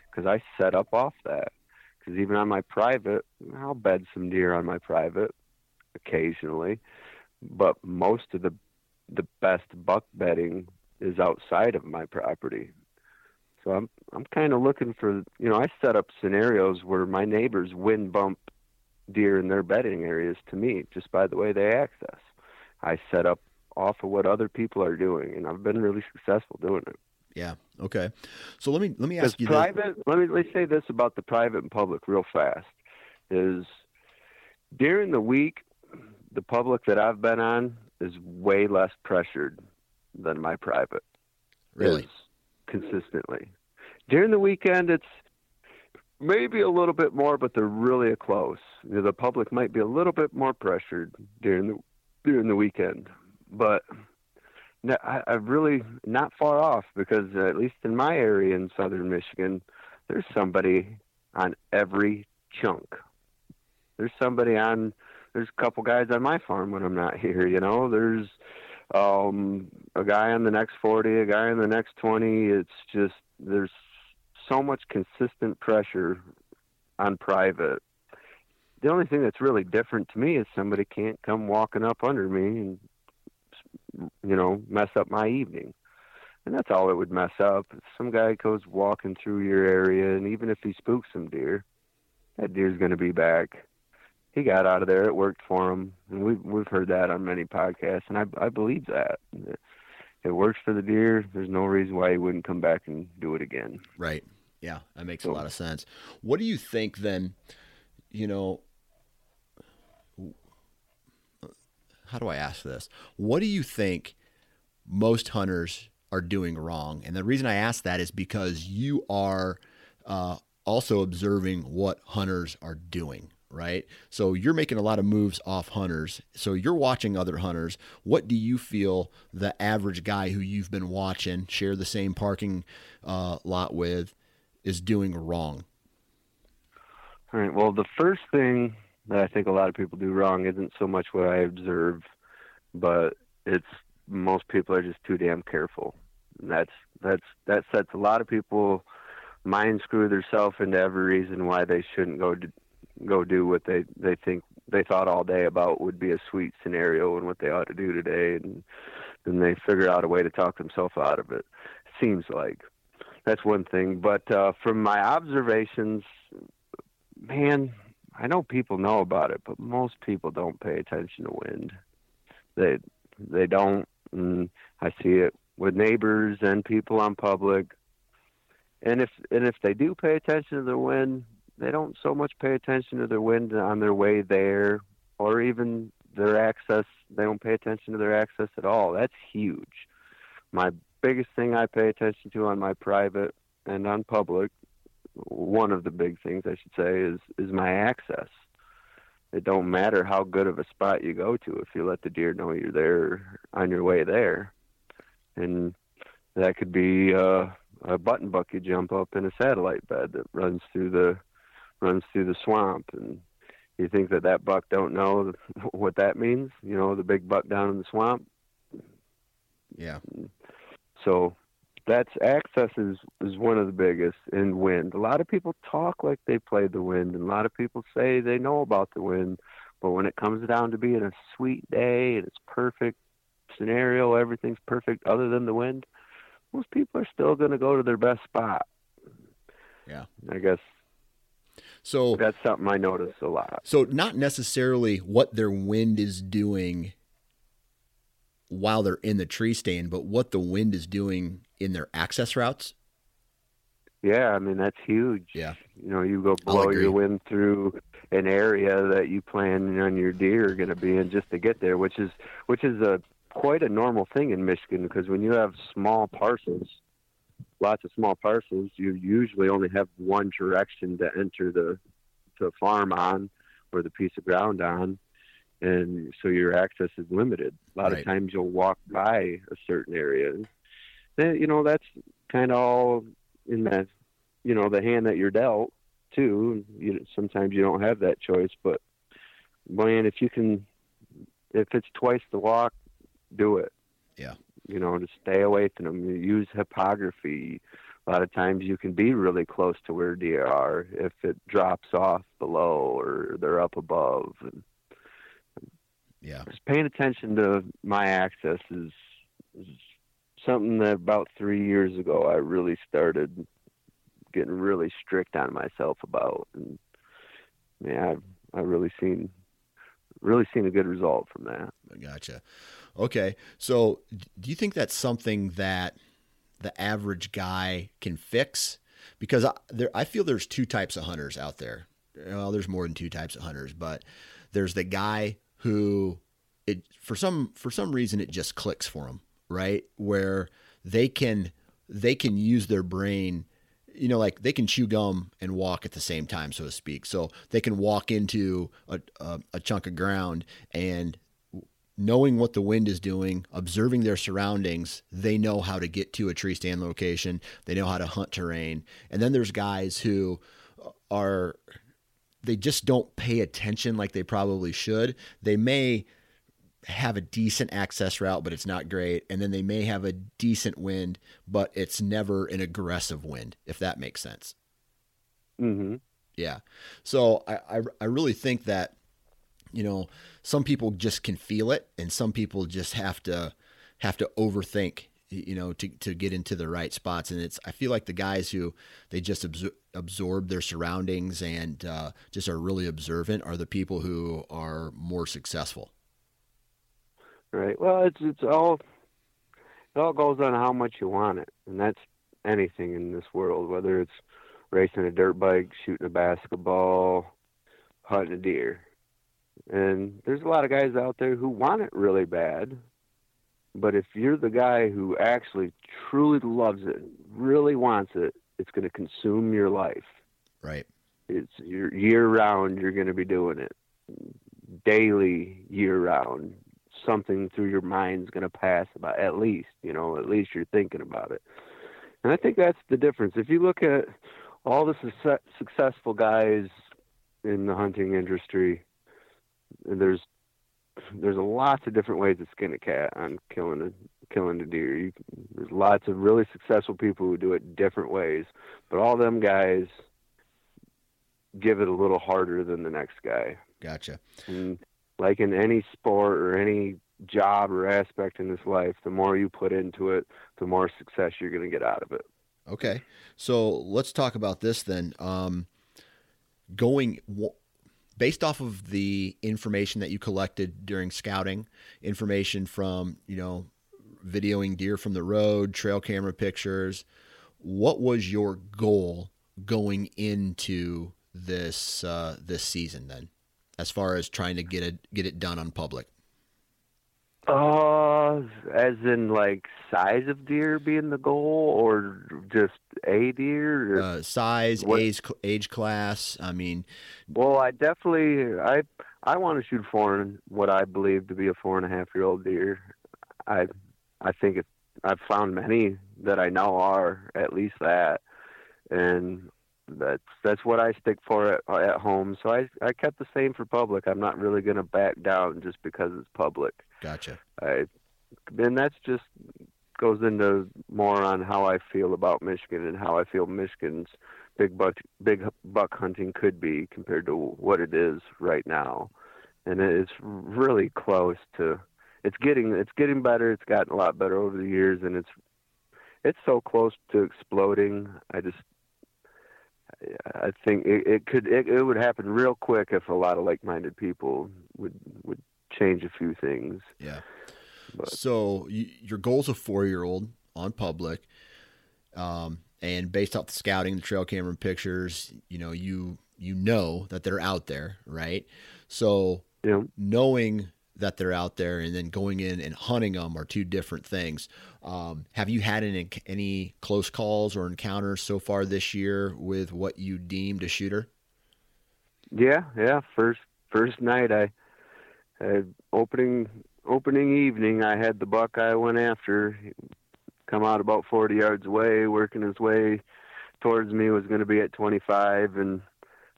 because I set up off that. Because even on my private, I'll bed some deer on my private, occasionally, but most of the the best buck bedding is outside of my property. So I'm I'm kind of looking for you know I set up scenarios where my neighbors wind bump deer in their bedding areas to me just by the way they access. I set up off of what other people are doing, and I've been really successful doing it. Yeah. Okay. So let me let me ask you private. This. Let me let me say this about the private and public real fast. Is during the week the public that I've been on is way less pressured than my private. Really? Consistently. During the weekend, it's maybe a little bit more, but they're really close. You know, the public might be a little bit more pressured during the during the weekend, but I, I really not far off because uh, at least in my area in southern Michigan, there's somebody on every chunk. There's somebody on there's a couple guys on my farm when I'm not [laughs] here. You know, there's um, a guy on the next 40, a guy on the next 20. It's just there's so much consistent pressure on private. The only thing that's really different to me is somebody can't come walking up under me and you know mess up my evening. And that's all it would mess up. If some guy goes walking through your area, and even if he spooks some deer, that deer's going to be back he got out of there. It worked for him, and we've we've heard that on many podcasts, and I I believe that. It works for the deer. There's no reason why he wouldn't come back and do it again. Right. Yeah, that makes so, a lot of sense. What do you think then? You know, how do I ask this? What do you think most hunters are doing wrong? And the reason I ask that is because you are uh, also observing what hunters are doing right? So you're making a lot of moves off hunters. So you're watching other hunters. What do you feel the average guy who you've been watching share the same parking uh, lot with is doing wrong? All right. Well, the first thing that I think a lot of people do wrong isn't so much what I observe, but it's most people are just too damn careful. And that's that's that sets a lot of people mind screw themselves into every reason why they shouldn't go go do what they they think they thought all day about would be a sweet scenario and what they ought to do today and then they figure out a way to talk themselves out of it seems like. That's one thing but uh from my observations man i know people know about it but most people don't pay attention to wind. They they don't and i see it with neighbors and people on public. And if and if they do pay attention to the wind they don't so much pay attention to the wind on their way there or even their access, they don't pay attention to their access at all. That's huge. My biggest thing I pay attention to on my private and on public, one of the big things I should say is is my access. It don't matter how good of a spot you go to if you let the deer know you're there on your way there, and that could be uh, a button buck you jump up in a satellite bed that runs through the runs through the swamp and you think that that buck don't know [laughs] what that means you know the big buck down in the swamp? Yeah. So that's access is is one of the biggest in wind. A lot of people talk like they played the wind and a lot of people say they know about the wind but when it comes down to being a sweet day and it's perfect scenario everything's perfect other than the wind most people are still going to go to their best spot. Yeah. I guess so that's something I notice a lot. So not necessarily what their wind is doing while they're in the tree stand, but what the wind is doing in their access routes. Yeah, I mean that's huge. Yeah, you know, you go blow your wind through an area that you plan on your deer are going to be in just to get there, which is which is a quite a normal thing in Michigan because when you have small parcels, lots of small parcels, you usually only have one direction to enter the the farm on or the piece of ground on, and so your access is limited. A lot right. of times you'll walk by a certain area. Then you know that's kind of all in that you know the hand that you're dealt too. You sometimes you don't have that choice, but man, if you can, if it's twice the walk, do it. Yeah you know, to stay away from them. Use topography. A lot of times you can be really close to where deer are if it drops off below or they're up above. And yeah, just paying attention to my access is, is something that about three years ago I really started getting really strict on myself about, and man, I've I really seen really seen a good result from that. Gotcha. Okay. So, do you think that's something that the average guy can fix? Because I, there, I feel there's two types of hunters out there. Well, there's more than two types of hunters, but there's the guy who it for some for some reason it just clicks for them, right? Where they can they can use their brain you know, like they can chew gum and walk at the same time, so to speak. So they can walk into a, a, a, chunk of ground and knowing what the wind is doing, observing their surroundings, they know how to get to a tree stand location. They know how to hunt terrain. And then there's guys who are they just don't pay attention like they probably should. They may have a decent access route, but it's not great. And then they may have a decent wind, but it's never an aggressive wind, if that makes sense. Mm-hmm. Yeah. So I, I, I really think that you know, some people just can feel it, and some people just have to have to overthink, you know, to to get into the right spots. And it's I feel like the guys who they just absor- absorb their surroundings and uh, just are really observant are the people who are more successful. Right. Well, it's it's all it all goes on how much you want it, and that's anything in this world, whether it's racing a dirt bike, shooting a basketball, hunting a deer. And there's a lot of guys out there who want it really bad. But if you're the guy who actually truly loves it, really wants it, it's going to consume your life. Right. It's year round. You're going to be doing it daily, year round. Something through your mind's going to pass about at least. You know, at least you're thinking about it. And I think that's the difference. If you look at all the su- successful guys in the hunting industry, there's there's lots of different ways to skin a cat on killing a killing a deer. You, there's lots of really successful people who do it different ways, but all them guys give it a little harder than the next guy. Gotcha. And like in any sport or any job or aspect in this life, the more you put into it, the more success you're going to get out of it. Okay, so let's talk about this then. Um, going based off of the information that you collected during scouting, information from, you know, videoing deer from the road, trail camera pictures, what was your goal going into this uh, this season then? as far as trying to get it get it done on public? Uh, as in like size of deer being the goal, or just a deer? Uh, size, What- age, age class. I mean, Well, I definitely I I want to shoot for an- what I believe to be a four and a half year old deer. I I think it, I've found many that I know are at least that, and that's that's what I stick for at, at home. So I I kept the same for public. I'm not really going to back down just because it's public. gotcha. I and that's just goes into more on how I feel about Michigan and how I feel Michigan's big buck big buck hunting could be compared to what it is right now, and it's really close to. It's getting it's getting better. It's gotten a lot better over the years, and it's it's so close to exploding. I just I think it, it could it, it would happen real quick if a lot of like-minded people would would change a few things. Yeah. But- So y your goal's a four year old on public, um, and based off the scouting, the trail camera pictures, you know, you you know that they're out there, right? So You know, knowing that they're out there and then going in and hunting them are two different things. Um, have you had any, any close calls or encounters so far this year with what you deemed a shooter? Yeah, yeah. First first night I had opening opening evening I had the buck I went after come out about forty yards away, working his way towards me was gonna be at twenty five and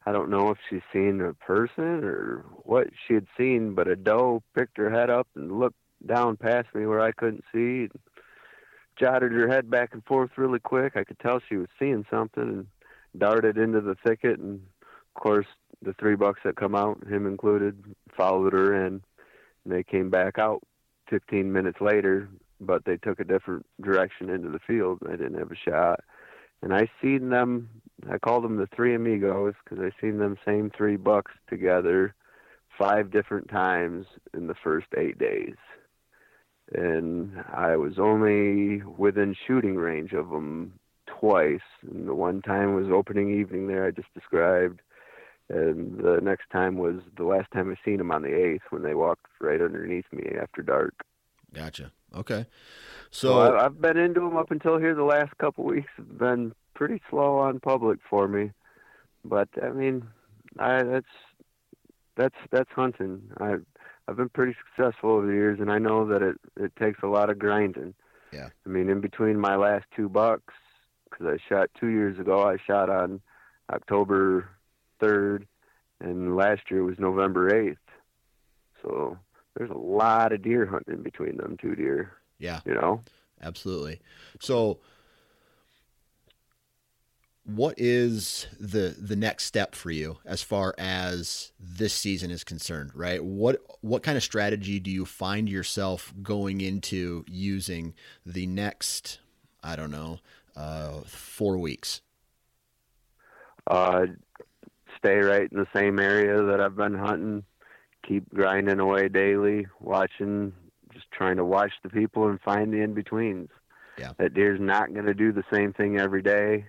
I don't know if she's seen a person or what she had seen, but a doe picked her head up and looked down past me where I couldn't see and jotted her head back and forth really quick. I could tell she was seeing something and darted into the thicket and of course the three bucks that come out, him included, followed her in, and they came back out 15 minutes later, but they took a different direction into the field. They didn't have a shot, and I seen them. I called them the three amigos because I seen them same three bucks together five different times in the first eight days, and I was only within shooting range of them twice. And the one time was opening evening there I just described and the next time was the last time I seen them on the eighth when they walked right underneath me after dark. Gotcha. Okay. So So, I, I've been into them up until here. The last couple weeks have been pretty slow on public for me, but I mean, I that's that's that's hunting. I I've been pretty successful over the years, and I know that it it takes a lot of grinding. Yeah. I mean, in between my last two bucks, because I shot two years ago, I shot on October third, and last year was November eighth. So there's a lot of deer hunting in between them two deer. yeah, You know. absolutely. So, what is the the next step for you as far as this season is concerned right what what kind of strategy do you find yourself going into using the next i don't know uh 4 weeks uh, stay right in the same area that I've been hunting, keep grinding away daily, watching, just trying to watch the people and find the in betweens. Yeah. That deer's not going to do the same thing every day.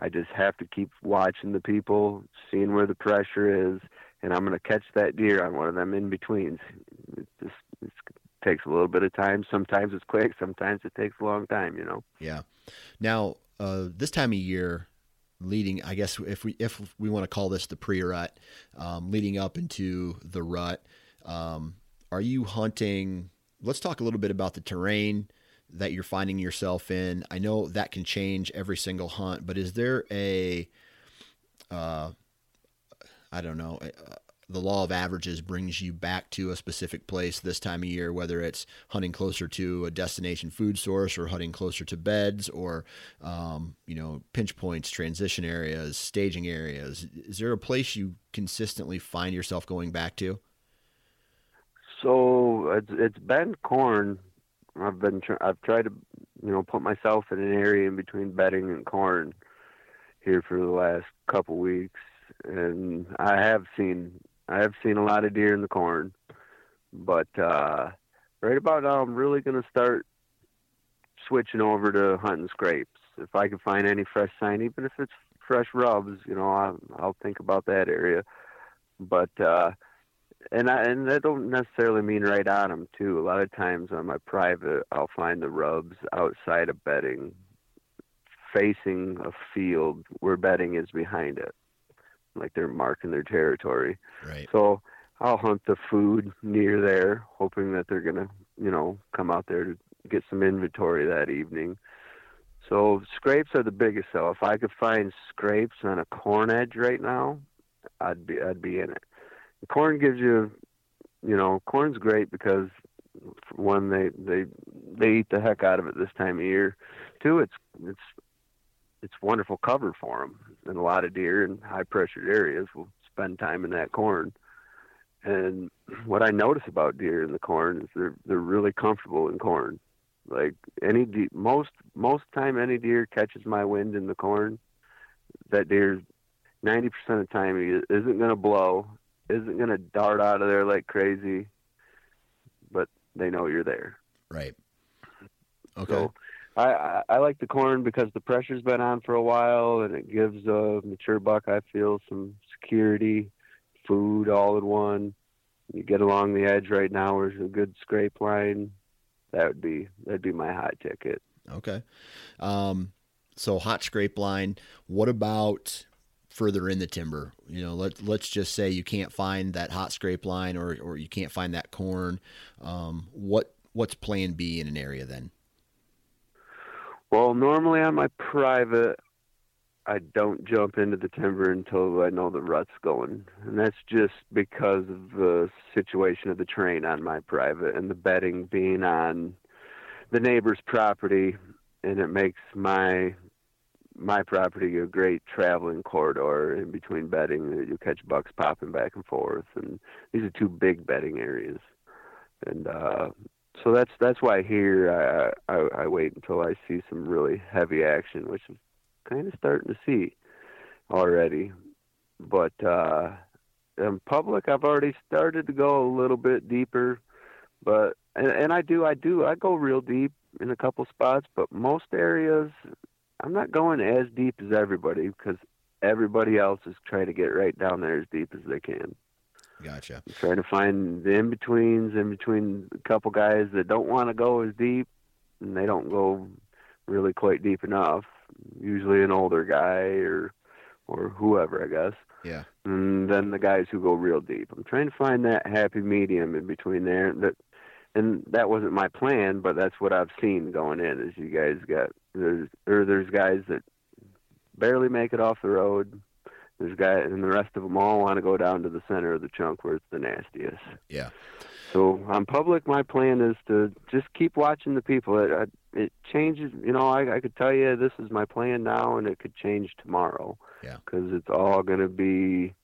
I just have to keep watching the people, seeing where the pressure is, and I'm going to catch that deer on one of them in betweens. It just it takes a little bit of time. Sometimes it's quick, sometimes it takes a long time, you know. yeah now uh this time of year leading i guess if we if we want to call this the pre-rut um, leading up into the rut um, are you hunting let's talk a little bit about the terrain that you're finding yourself in. I know that can change every single hunt but is there a uh, i don't know uh, the law of averages brings you back to a specific place this time of year, whether it's hunting closer to a destination food source or hunting closer to beds or, um, you know, pinch points, transition areas, staging areas. Is there a place you consistently find yourself going back to? So it's it's been corn. I've been tr- I've tried to you know put myself in an area in between bedding and corn here for the last couple weeks, and I have seen I have seen a lot of deer in the corn, but uh, right about now I'm really gonna start switching over to hunting scrapes. If I can find any fresh sign, even if it's fresh rubs, you know, I'll, I'll think about that area. But uh, and I and that don't necessarily mean right on them too. A lot of times on my private, I'll find the rubs outside of bedding, facing a field where bedding is behind it, like they're marking their territory. Right. So I'll hunt the food near there, hoping that they're gonna, you know, come out there to get some inventory that evening. So scrapes are the biggest though. If I could find scrapes on a corn edge right now, I'd be I'd be in it. corn gives you, you know, corn's great because one they they they eat the heck out of it this time of year. Two, it's it's it's wonderful cover for them, and a lot of deer in high pressured areas will spend time in that corn. And what I notice about deer in the corn is they're they're really comfortable in corn. Like any de- most most time any deer catches my wind in the corn, that deer ninety percent of the time he isn't going to blow, isn't going to dart out of there like crazy, but they know you're there. Right. Okay. So I, I, like the corn because the pressure's been on for a while and it gives a mature buck I feel some security, food all in one. You get along the edge right now. There's a good scrape line that would be that'd be my hot ticket. Okay. Um, so hot scrape line. What about further in the timber? You know, let let's just say you can't find that hot scrape line, or or you can't find that corn. Um, what what's Plan B in an area then? Well, normally on my private, I don't jump into the timber until I know the rut's going, and that's just because of the situation of the terrain on my private and the bedding being on the neighbor's property, and it makes my my property a great traveling corridor in between bedding. You catch bucks popping back and forth, and these are two big bedding areas, and uh, so that's that's why here I, I I wait until I see some really heavy action, which I'm kind of starting to see already. But uh, in public, I've already started to go a little bit deeper. But and, and I do, I do, I go real deep in a couple spots. But most areas, I'm not going as deep as everybody because everybody else is trying to get right down there as deep as they can. Gotcha. Trying to find the in betweens, in between a couple guys that don't want to go as deep, and they don't go really quite deep enough usually an older guy or or whoever, I guess. Yeah. And then the guys who go real deep. I'm trying to find that happy medium in between there. That and that wasn't my plan, but that's what I've seen going in. Is you guys got there's or there's guys that barely make it off the road. There's guys, and the rest of them all want to go down to the center of the chunk where it's the nastiest. Yeah. So on public, my plan is to just keep watching the people. It, it changes. You know, I, I could tell you this is my plan now, and it could change tomorrow. Yeah. Because it's all going to be,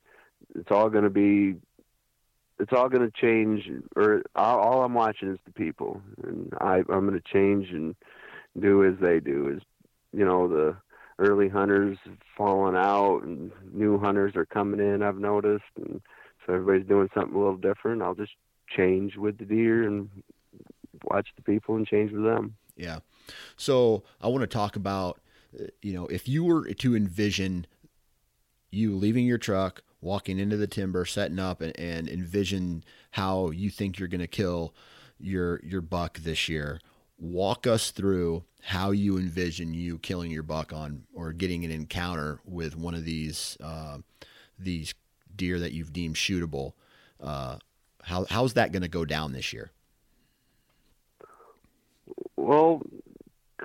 it's all going to be, it's all going to change. Or all, all I'm watching is the people, and I, I'm going to change and do as they do. Is you know the early hunters falling out, and new hunters are coming in. I've noticed, and so everybody's doing something a little different. I'll just change with the deer and watch the people and change with them. Yeah. So I want to talk about, uh, you know, if you were to envision you leaving your truck, walking into the timber, setting up, and, and envision how you think you're going to kill your your buck this year. Walk us through how you envision you killing your buck on or getting an encounter with one of these uh, these deer that you've deemed shootable. Uh, how how's that going to go down this year? Well,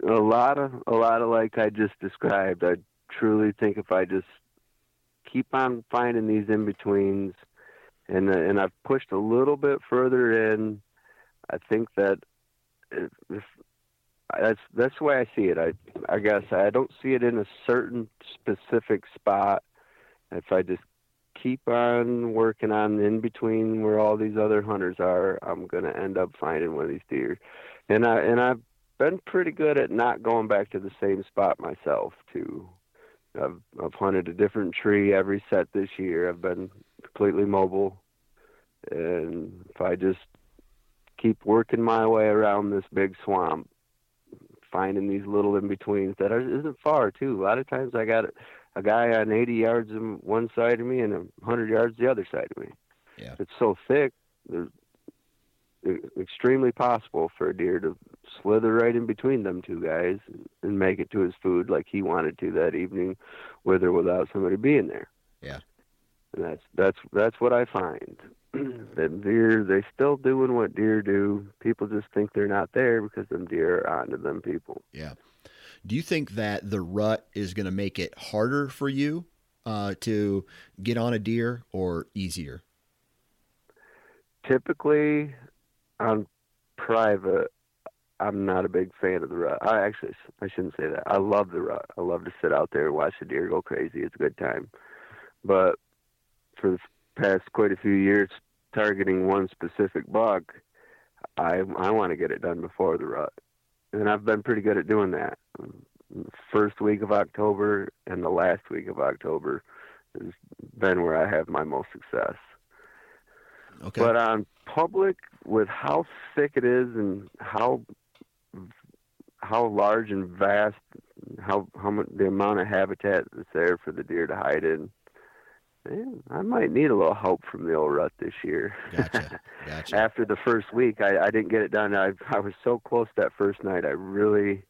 a lot of a lot of like I just described. I truly think if I just keep on finding these in betweens, and and I've pushed a little bit further in, I think that if that's that's the way I see it. I I guess I don't see it in a certain specific spot. If I just keep on working on in between where all these other hunters are, I'm gonna end up finding one of these deer. And I and I've been pretty good at not going back to the same spot myself too. I've I've hunted a different tree every set this year. I've been completely mobile, and if I just keep working my way around this big swamp, finding these little in betweens that are, isn't far too. A lot of times I got a guy on 80 yards on one side of me and a 100 yards the other side of me. Yeah. It's so thick. There's extremely possible for a deer to slither right in between them two guys and make it to his food like he wanted to that evening, with or without somebody being there. Yeah. And that's that's that's what I find. [clears throat] that deer they still doing what deer do. People just think they're not there because them deer are onto them people. Yeah. Do you think that the rut is going to make it harder for you uh, to get on a deer or easier? Typically, on private, I'm not a big fan of the rut. I actually, I shouldn't say that. I love the rut. I love to sit out there and watch the deer go crazy. It's a good time. But for the past quite a few years, targeting one specific buck, I I want to get it done before the rut, and I've been pretty good at doing that. First week of October and the last week of October has been where I have my most success. Okay. But on public, with how thick it is and how how large and vast, how how much the amount of habitat that's there for the deer to hide in, man, I might need a little help from the old rut this year. Gotcha. [laughs] Gotcha. After the first week, I, I didn't get it done. I I was so close that first night. I really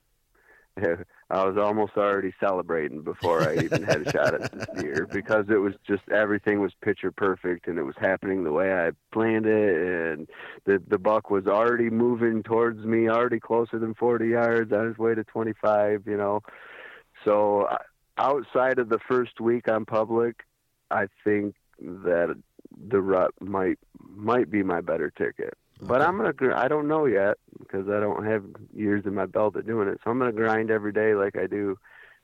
[laughs] I was almost already celebrating before I even had a shot at this deer [laughs] because it was just everything was picture perfect and it was happening the way I planned it and the the buck was already moving towards me, already closer than 40 yards on his way to 25, you know. So uh, outside of the first week on public, I think that the rut might might be my better ticket. But I'm gonna. I don't know yet because I don't have years in my belt at doing it. So I'm gonna grind every day like I do.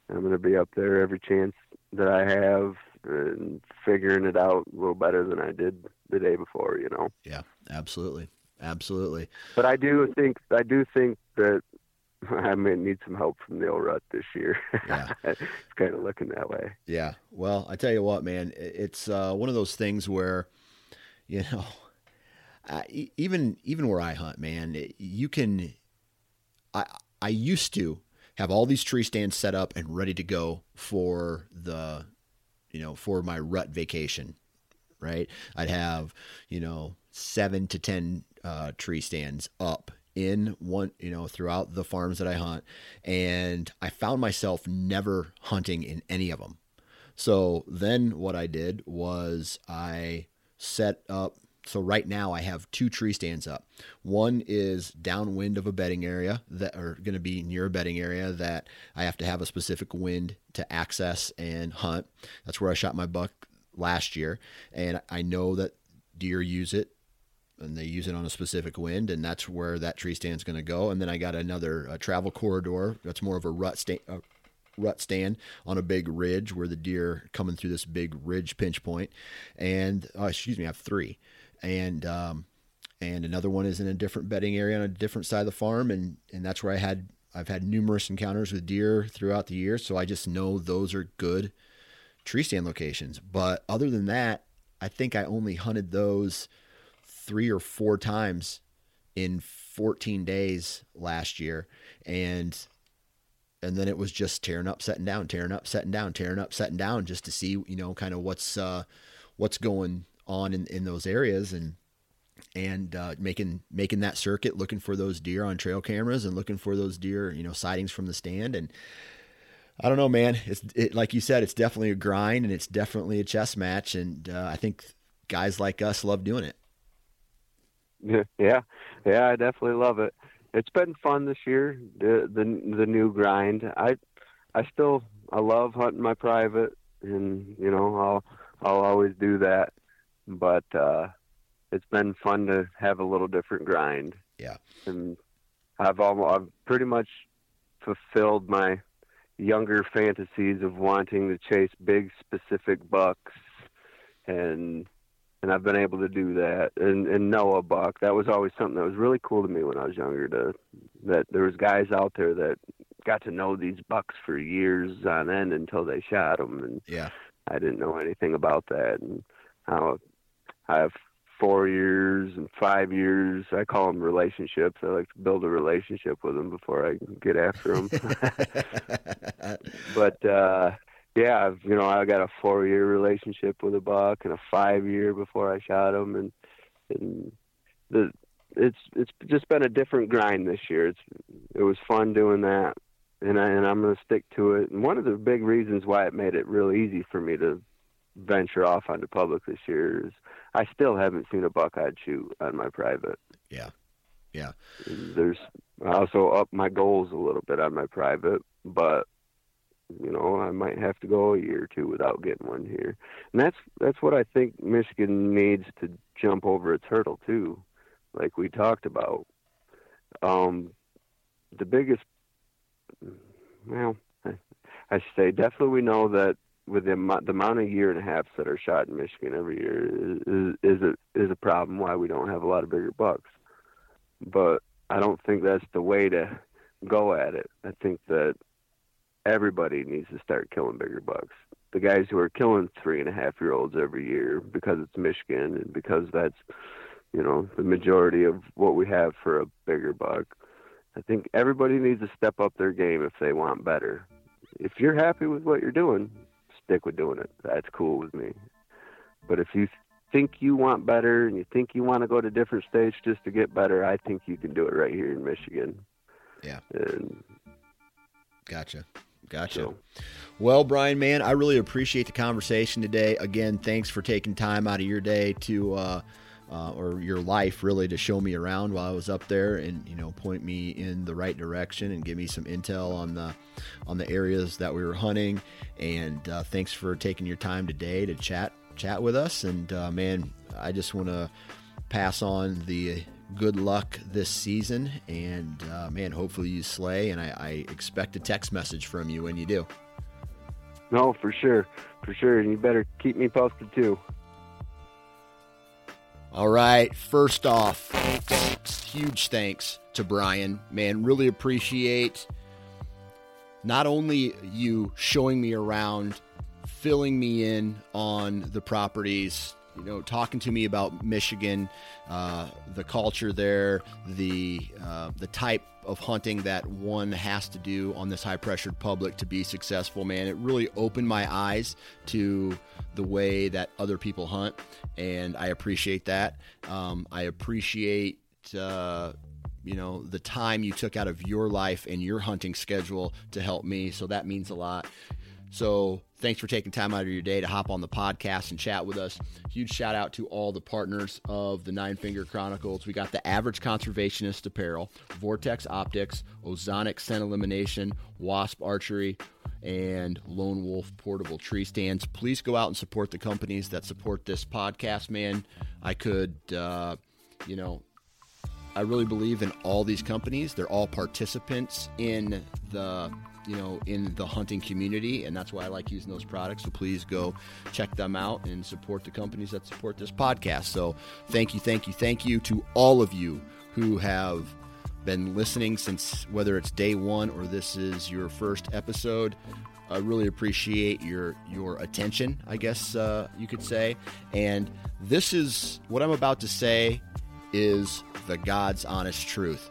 I'm gonna be up there every chance that I have and figuring it out a little better than I did the day before. You know. Yeah, absolutely, absolutely. But I do think I do think that [laughs] I may need some help from the old rut this year. Yeah. [laughs] it's kind of looking that way. Yeah. Well, I tell you what, man, it's uh, one of those things where, you [laughs] know, uh, even even where I hunt, man, you can. I I used to have all these tree stands set up and ready to go for the, you know, for my rut vacation, right? I'd have you know seven to ten uh, tree stands up in one, you know, throughout the farms that I hunt, and I found myself never hunting in any of them. So then what I did was I set up so right now I have two tree stands up. One is downwind of a bedding area that are going to be near a bedding area that I have to have a specific wind to access and hunt. That's where I shot my buck last year, and I know that deer use it and they use it on a specific wind, and that's where that tree stand's going to go. And then I got another uh, travel corridor that's more of a rut stand, uh, rut stand on a big ridge where the deer coming through this big ridge pinch point. And uh, excuse me, I have three, and um, and another one is in a different bedding area on a different side of the farm, and and that's where I had I've had numerous encounters with deer throughout the year, so I just know those are good tree stand locations. But other than that, I think I only hunted those three or four times in 14 days last year and and then it was just tearing up setting down tearing up setting down tearing up setting down just to see you know kind of what's uh what's going on in, in those areas and and uh, making making that circuit looking for those deer on trail cameras and looking for those deer you know sightings from the stand and I don't know, man. It's it, like you said, it's definitely a grind and it's definitely a chess match, and uh, I think guys like us love doing it. [laughs] Yeah, yeah, I definitely love it. It's been fun this year. The the the new grind. I I still I love hunting my private, and you know I'll I'll always do that. But uh, it's been fun to have a little different grind. Yeah, and I've almost I've pretty much fulfilled my younger fantasies of wanting to chase big specific bucks and and I've been able to do that and and Noah buck. That was always something that was really cool to me when I was younger. To that there was guys out there that got to know these bucks for years on end until they shot them, and yeah, I didn't know anything about that. And how I have four years and five years. I call them relationships. I like to build a relationship with them before I get after them. [laughs] but uh, yeah, I've, you know, I got a four year relationship with a buck and a five year before I shot him, and and the it's it's just been a different grind this year. It's it was fun doing that, and I and I'm gonna stick to it. And one of the big reasons why it made it real easy for me to venture off onto public this year is I still haven't seen a buck I'd shoot on my private. Yeah, yeah. There's I also up my goals a little bit on my private, but you know, I might have to go a year or two without getting one here. And that's that's what I think Michigan needs to jump over its hurdle too, like we talked about. Um, the biggest, well, I should say definitely we know that with the, amount, the amount of year and a half that are shot in Michigan every year is is a is a problem why we don't have a lot of bigger bucks. But I don't think that's the way to go at it. I think that everybody needs to start killing bigger bucks. The guys who are killing three and a half year olds every year because it's Michigan and because that's, you know, the majority of what we have for a bigger buck. I think everybody needs to step up their game if they want better. If you're happy with what you're doing, stick with doing it. That's cool with me. But if you think you want better and you think you want to go to different states just to get better, I think you can do it right here in Michigan. Yeah. And gotcha. Gotcha. Well, Brian, man, I really appreciate the conversation today. Again, thanks for taking time out of your day to, uh, uh, or your life really, to show me around while I was up there, and you know, point me in the right direction and give me some intel on the on the areas that we were hunting. And uh, thanks for taking your time today to chat chat with us. And uh, man, I just want to pass on the good luck this season. And uh, man, hopefully you slay. And I, I, expect a text message from you when you do. No, for sure. For sure. And you better keep me posted too. All right. First off, huge thanks to Brian. Man, really appreciate not only you showing me around, filling me in on the properties you know, talking to me about Michigan, uh, the culture there, the uh, the type of hunting that one has to do on this high pressured public to be successful. Man, it really opened my eyes to the way that other people hunt, and I appreciate that. Um, I appreciate. Uh, you know the time you took out of your life and your hunting schedule to help me so that means a lot so thanks for taking time out of your day to hop on the podcast and chat with us. Huge shout out to all the partners of the Nine Finger Chronicles. We got the Average Conservationist Apparel, Vortex Optics, Ozonic Scent Elimination, Wasp Archery, and Lone Wolf Portable Tree Stands. Please go out and support the companies that support this podcast, man. I could, uh, you know, I really believe in all these companies. They're all participants in the you know, in the hunting community, and that's why I like using those products. So please go check them out and support the companies that support this podcast. So thank you, thank you, thank you to all of you who have been listening since whether it's day one or this is your first episode. I really appreciate your your attention, I guess uh, you could say. And this is what I'm about to say is the God's honest truth.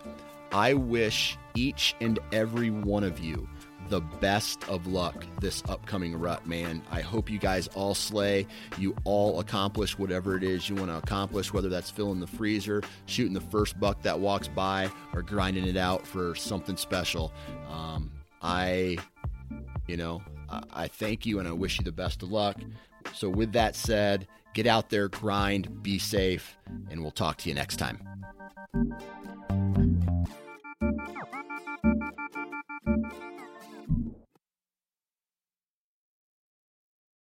I wish each and every one of you the best of luck this upcoming rut, man. I hope you guys all slay. You all accomplish whatever it is you want to accomplish, whether that's filling the freezer, shooting the first buck that walks by, or grinding it out for something special. Um, I, you know, I, I thank you and I wish you the best of luck. So, with that said, get out there, grind, be safe, and we'll talk to you next time.